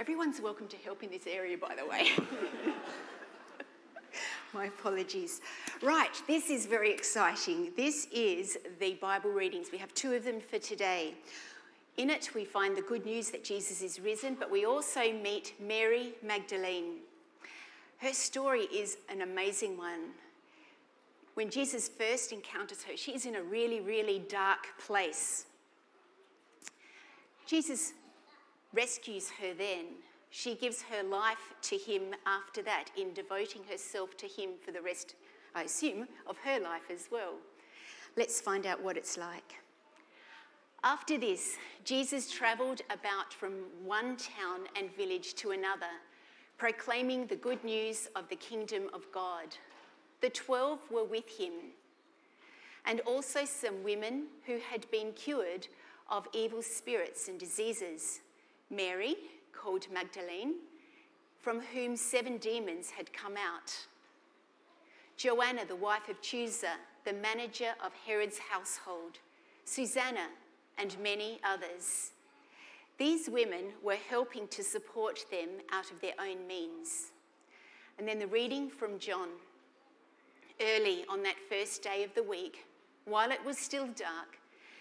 Everyone's welcome to help in this area, by the way. My apologies. Right, this is very exciting. This is the Bible readings. We have two of them for today. In it, we find the good news that Jesus is risen, but we also meet Mary Magdalene. Her story is an amazing one. When Jesus first encounters her, she's in a really, really dark place. Jesus rescues her then. She gives her life to him after that in devoting herself to him for the rest, I assume, of her life as well. Let's find out what it's like. After this, Jesus travelled about from one town and village to another, proclaiming the good news of the kingdom of God. The twelve were with him, and also some women who had been cured of evil spirits and diseases Mary, called Magdalene, from whom seven demons had come out, Joanna, the wife of Chuza, the manager of Herod's household, Susanna, and many others. These women were helping to support them out of their own means. And then the reading from John. Early on that first day of the week, while it was still dark,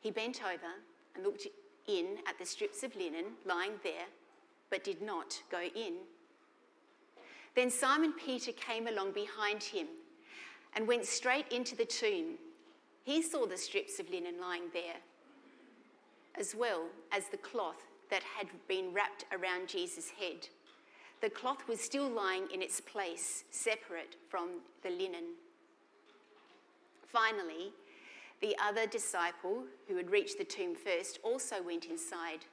He bent over and looked in at the strips of linen lying there, but did not go in. Then Simon Peter came along behind him and went straight into the tomb. He saw the strips of linen lying there, as well as the cloth that had been wrapped around Jesus' head. The cloth was still lying in its place, separate from the linen. Finally, the other disciple, who had reached the tomb first, also went inside.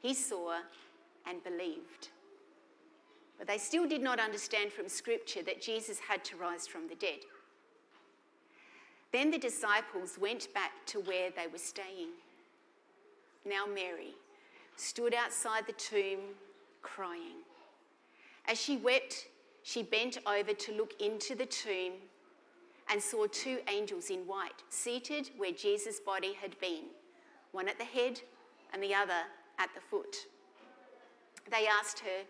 He saw and believed. But they still did not understand from Scripture that Jesus had to rise from the dead. Then the disciples went back to where they were staying. Now, Mary stood outside the tomb crying. As she wept, she bent over to look into the tomb and saw two angels in white seated where Jesus' body had been, one at the head and the other at the foot. They asked her,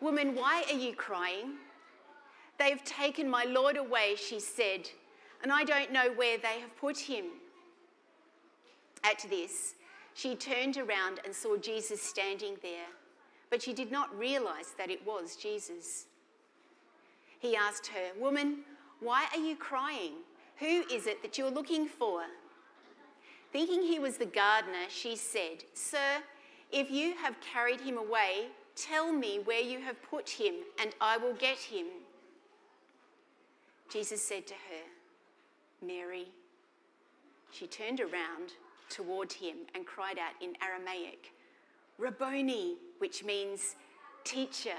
Woman, why are you crying? They've taken my Lord away, she said, and I don't know where they have put him. At this, she turned around and saw Jesus standing there, but she did not realize that it was Jesus. He asked her, Woman, why are you crying? Who is it that you're looking for? Thinking he was the gardener, she said, Sir, if you have carried him away, tell me where you have put him, and I will get him. Jesus said to her, Mary. She turned around toward him and cried out in Aramaic, Rabboni, which means teacher.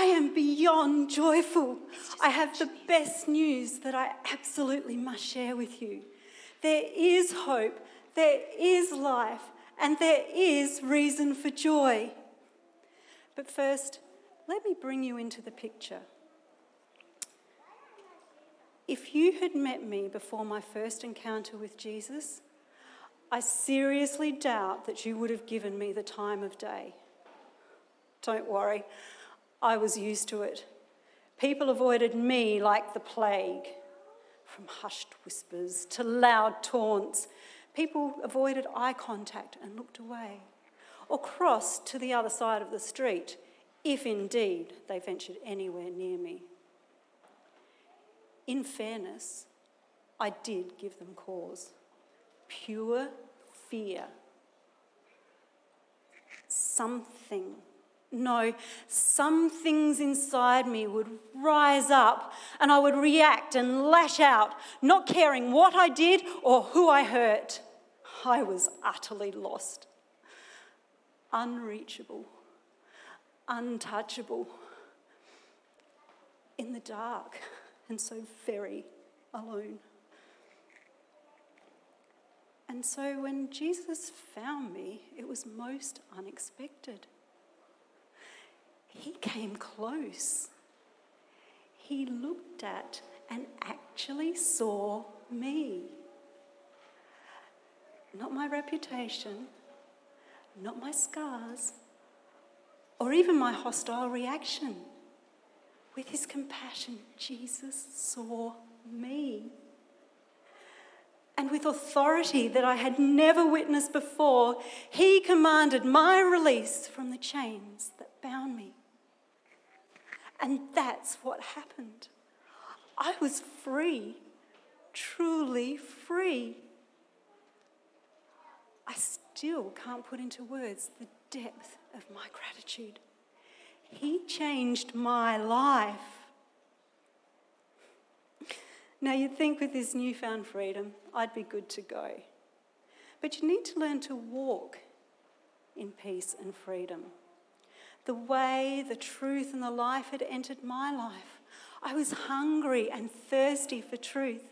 am beyond joyful. I have the best news that I absolutely must share with you. There is hope, there is life, and there is reason for joy. But first, let me bring you into the picture. If you had met me before my first encounter with Jesus, I seriously doubt that you would have given me the time of day. Don't worry, I was used to it. People avoided me like the plague. From hushed whispers to loud taunts, People avoided eye contact and looked away, or crossed to the other side of the street, if indeed they ventured anywhere near me. In fairness, I did give them cause pure fear. Something no, some things inside me would rise up and I would react and lash out, not caring what I did or who I hurt. I was utterly lost, unreachable, untouchable, in the dark, and so very alone. And so when Jesus found me, it was most unexpected. He came close. He looked at and actually saw me. Not my reputation, not my scars, or even my hostile reaction. With his compassion, Jesus saw me. And with authority that I had never witnessed before, he commanded my release from the chains that bound me. And that's what happened. I was free, truly free. I still can't put into words the depth of my gratitude. He changed my life. Now, you'd think with this newfound freedom, I'd be good to go. But you need to learn to walk in peace and freedom the way, the truth, and the life had entered my life. I was hungry and thirsty for truth.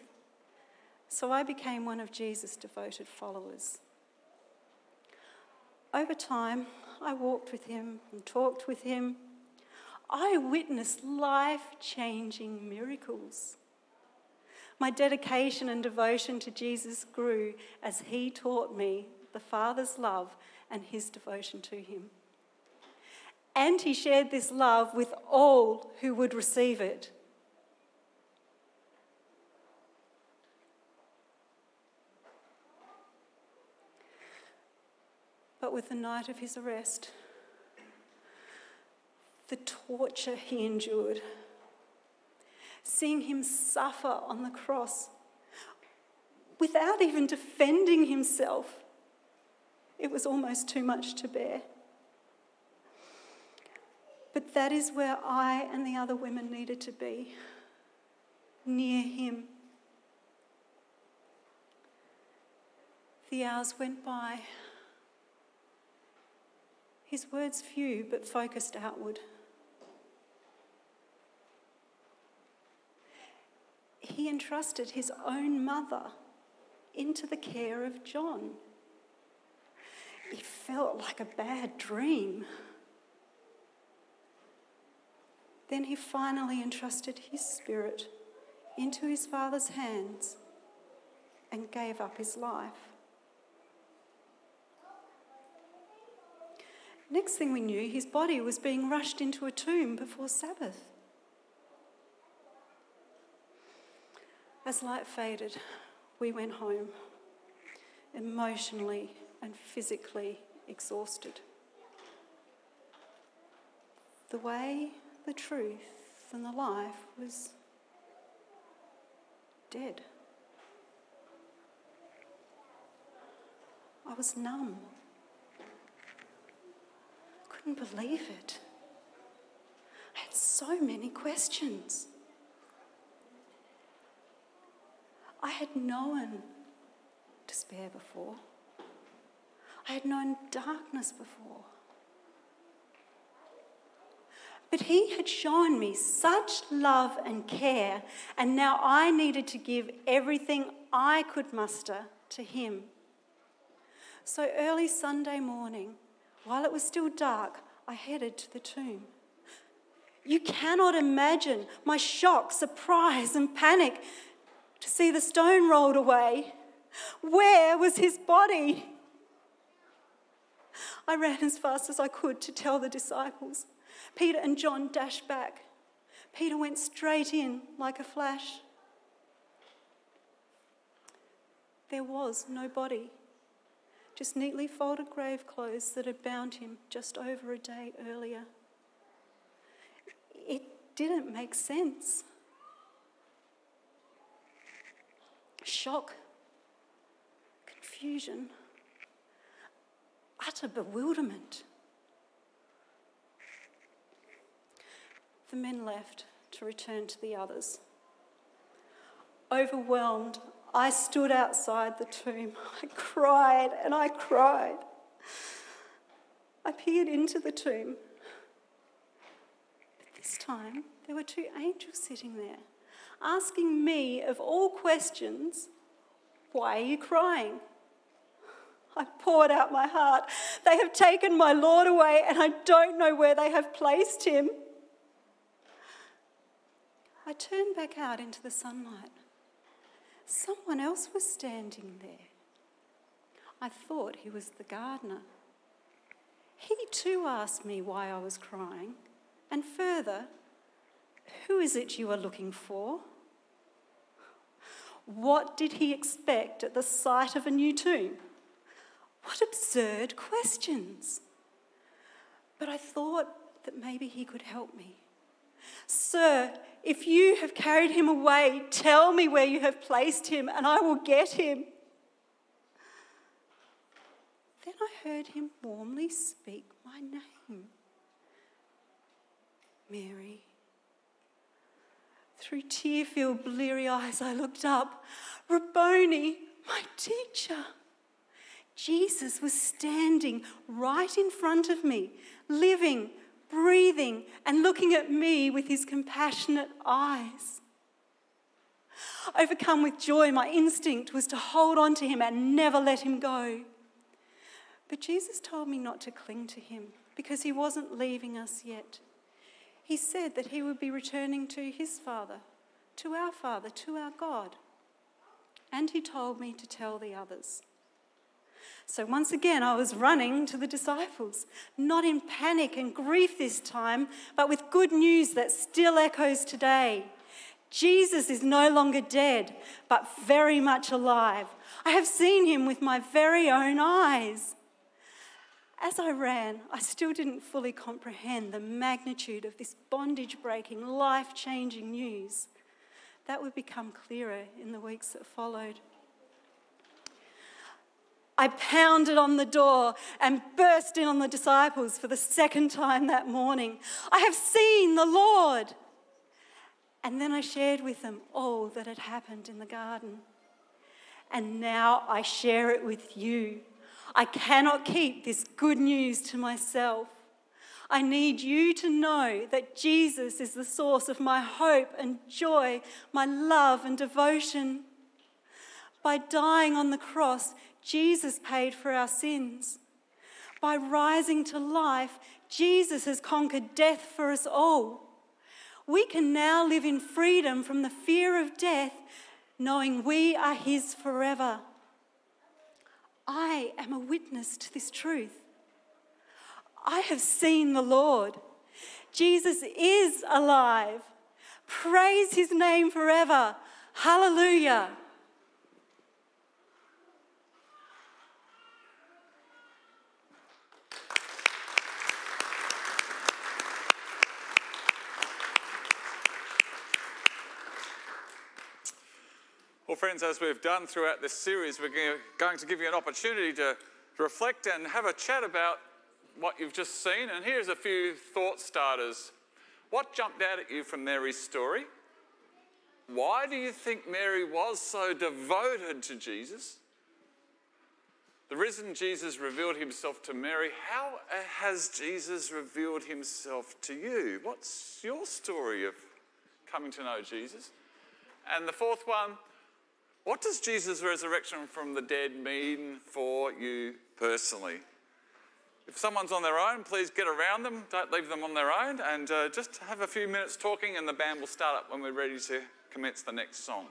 So I became one of Jesus' devoted followers. Over time, I walked with him and talked with him. I witnessed life changing miracles. My dedication and devotion to Jesus grew as he taught me the Father's love and his devotion to him and he shared this love with all who would receive it. But with the night of his arrest, the torture he endured, seeing him suffer on the cross without even defending himself, it was almost too much to bear. That is where I and the other women needed to be near him. The hours went by. His words few but focused outward. He entrusted his own mother into the care of John. It felt like a bad dream. Then he finally entrusted his spirit into his father's hands and gave up his life. Next thing we knew, his body was being rushed into a tomb before Sabbath. As light faded, we went home, emotionally and physically exhausted. The way the truth and the life was dead. I was numb. I Couldn't believe it. I had so many questions. I had known despair before. I had known darkness before. But he had shown me such love and care, and now I needed to give everything I could muster to him. So early Sunday morning, while it was still dark, I headed to the tomb. You cannot imagine my shock, surprise, and panic to see the stone rolled away. Where was his body? I ran as fast as I could to tell the disciples. Peter and John dashed back. Peter went straight in like a flash. there was no body, just neatly folded grave clothes that had bound him just over a day earlier. It didn't make sense. Shock, confusion, utter bewilderment. The men left to return to the others. Overwhelmed, I stood outside the tomb. I cried and I cried. I peered into the tomb. But this time, there were two angels sitting there, asking me, of all questions, Why are you crying? I poured out my heart. They have taken my Lord away, and I don't know where they have placed him. I turned back out into the sunlight. Someone else was standing there. I thought he was the gardener. He too asked me why I was crying, and further, who is it you are looking for? What did he expect at the sight of a new tomb? What absurd questions! But I thought that maybe he could help me. Sir, if you have carried him away, tell me where you have placed him, and I will get him. Then I heard him warmly speak my name Mary. Through tear filled, bleary eyes, I looked up. Rabboni, my teacher. Jesus was standing right in front of me, living, breathing and looking at me with his compassionate eyes. Overcome with joy, my instinct was to hold on to him and never let him go. But Jesus told me not to cling to him because he wasn't leaving us yet. He said that he would be returning to his Father, to our Father, to our God. And he told me to tell the others. So once again, I was running to the disciples, not in panic and grief this time, but with good news that still echoes today. Jesus is no longer dead, but very much alive. I have seen him with my very own eyes. As I ran, I still didn't fully comprehend the magnitude of this bondage breaking, life changing news. That would become clearer in the weeks that followed. I pounded on the door and burst in on the disciples for the second time that morning. I have seen the Lord. And then I shared with them all that had happened in the garden. And now I share it with you. I cannot keep this good news to myself. I need you to know that Jesus is the source of my hope and joy, my love and devotion. By dying on the cross, Jesus paid for our sins. By rising to life, Jesus has conquered death for us all. We can now live in freedom from the fear of death, knowing we are His forever. I am a witness to this truth. I have seen the Lord. Jesus is alive. Praise His name forever. Hallelujah. Friends, as we've done throughout this series, we're going to give you an opportunity to reflect and have a chat about what you've just seen. And here's a few thought starters. What jumped out at you from Mary's story? Why do you think Mary was so devoted to Jesus? The risen Jesus revealed himself to Mary. How has Jesus revealed himself to you? What's your story of coming to know Jesus? And the fourth one, what does Jesus' resurrection from the dead mean for you personally? If someone's on their own, please get around them. Don't leave them on their own. And uh, just have a few minutes talking, and the band will start up when we're ready to commence the next song.